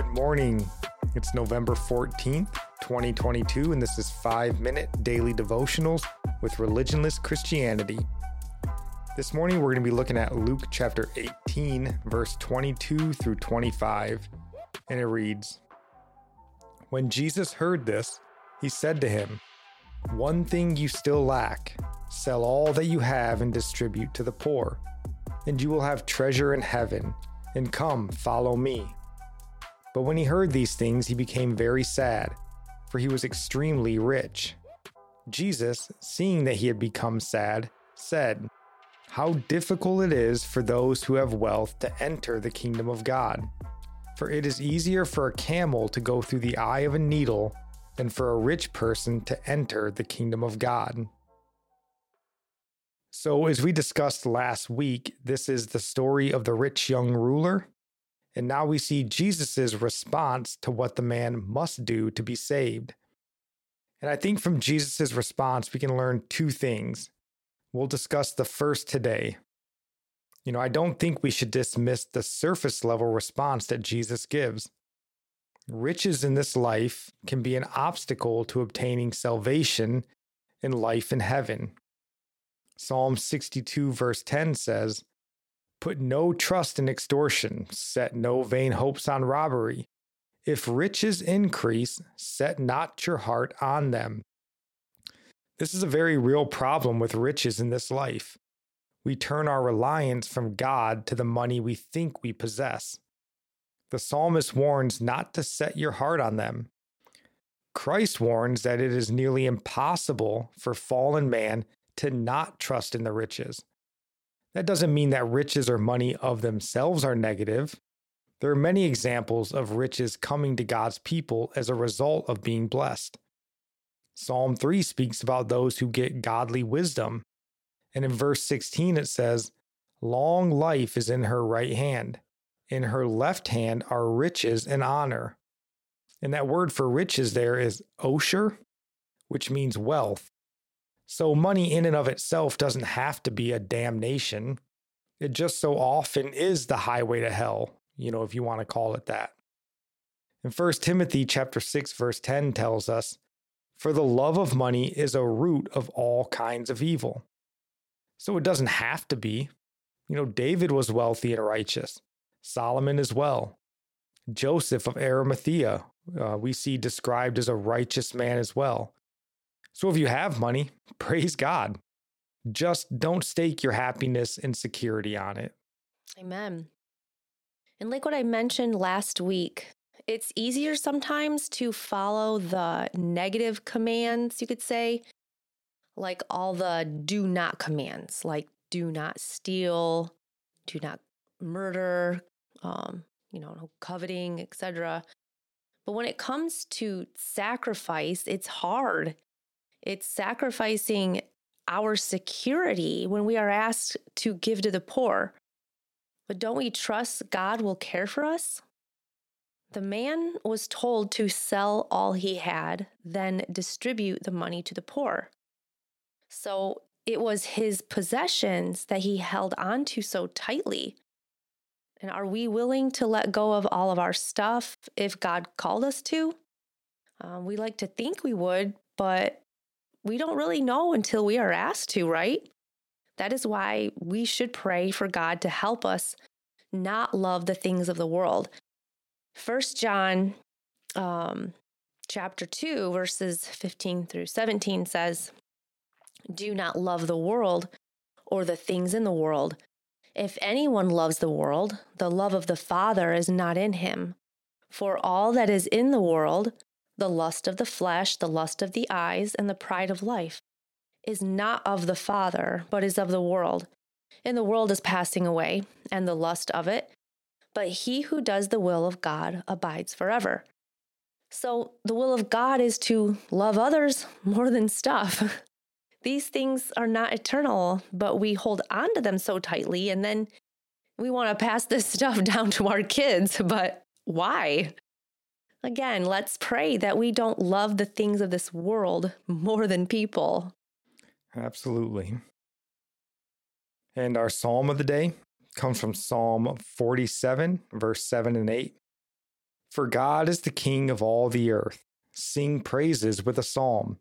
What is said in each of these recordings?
Good morning. It's November 14th, 2022, and this is 5 Minute Daily Devotionals with Religionless Christianity. This morning we're going to be looking at Luke chapter 18, verse 22 through 25, and it reads When Jesus heard this, he said to him, One thing you still lack sell all that you have and distribute to the poor, and you will have treasure in heaven, and come, follow me. But when he heard these things, he became very sad, for he was extremely rich. Jesus, seeing that he had become sad, said, How difficult it is for those who have wealth to enter the kingdom of God. For it is easier for a camel to go through the eye of a needle than for a rich person to enter the kingdom of God. So, as we discussed last week, this is the story of the rich young ruler and now we see Jesus' response to what the man must do to be saved. And I think from Jesus' response, we can learn two things. We'll discuss the first today. You know, I don't think we should dismiss the surface level response that Jesus gives. Riches in this life can be an obstacle to obtaining salvation and life in heaven. Psalm 62, verse 10 says, Put no trust in extortion, set no vain hopes on robbery. If riches increase, set not your heart on them. This is a very real problem with riches in this life. We turn our reliance from God to the money we think we possess. The psalmist warns not to set your heart on them. Christ warns that it is nearly impossible for fallen man to not trust in the riches. That doesn't mean that riches or money of themselves are negative. There are many examples of riches coming to God's people as a result of being blessed. Psalm 3 speaks about those who get godly wisdom. And in verse 16, it says, Long life is in her right hand. In her left hand are riches and honor. And that word for riches there is osher, which means wealth. So, money in and of itself doesn't have to be a damnation. It just so often is the highway to hell, you know, if you want to call it that. In 1 Timothy chapter 6 verse 10 tells us, "For the love of money is a root of all kinds of evil." So it doesn't have to be. You know, David was wealthy and righteous. Solomon as well. Joseph of Arimathea, uh, we see described as a righteous man as well. So if you have money, praise God. Just don't stake your happiness and security on it. Amen. And like what I mentioned last week, it's easier sometimes to follow the negative commands, you could say, like all the do not commands, like do not steal, do not murder, um, you know, no coveting, etc. But when it comes to sacrifice, it's hard. It's sacrificing our security when we are asked to give to the poor. But don't we trust God will care for us? The man was told to sell all he had, then distribute the money to the poor. So it was his possessions that he held onto so tightly. And are we willing to let go of all of our stuff if God called us to? Um, we like to think we would, but we don't really know until we are asked to, right? That is why we should pray for God to help us not love the things of the world. First John um, chapter 2, verses 15 through 17 says, Do not love the world or the things in the world. If anyone loves the world, the love of the Father is not in him. For all that is in the world, the lust of the flesh, the lust of the eyes, and the pride of life is not of the Father, but is of the world. And the world is passing away, and the lust of it, but he who does the will of God abides forever. So, the will of God is to love others more than stuff. These things are not eternal, but we hold on to them so tightly, and then we want to pass this stuff down to our kids. But why? Again, let's pray that we don't love the things of this world more than people. Absolutely. And our psalm of the day comes from Psalm 47, verse 7 and 8. For God is the king of all the earth. Sing praises with a psalm.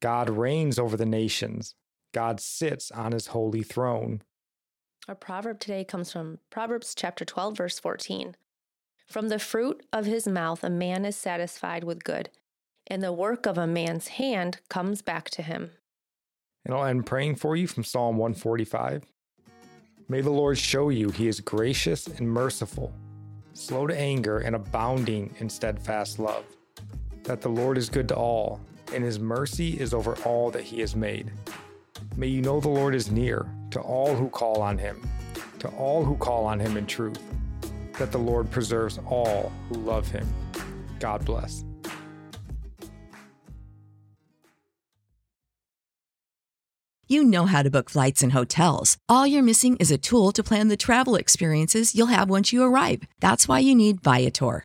God reigns over the nations. God sits on his holy throne. Our proverb today comes from Proverbs chapter 12, verse 14. From the fruit of his mouth, a man is satisfied with good, and the work of a man's hand comes back to him. And I'll end praying for you from Psalm 145. May the Lord show you he is gracious and merciful, slow to anger and abounding in steadfast love, that the Lord is good to all, and his mercy is over all that he has made. May you know the Lord is near to all who call on him, to all who call on him in truth that the Lord preserves all who love him. God bless. You know how to book flights and hotels. All you're missing is a tool to plan the travel experiences you'll have once you arrive. That's why you need Viator.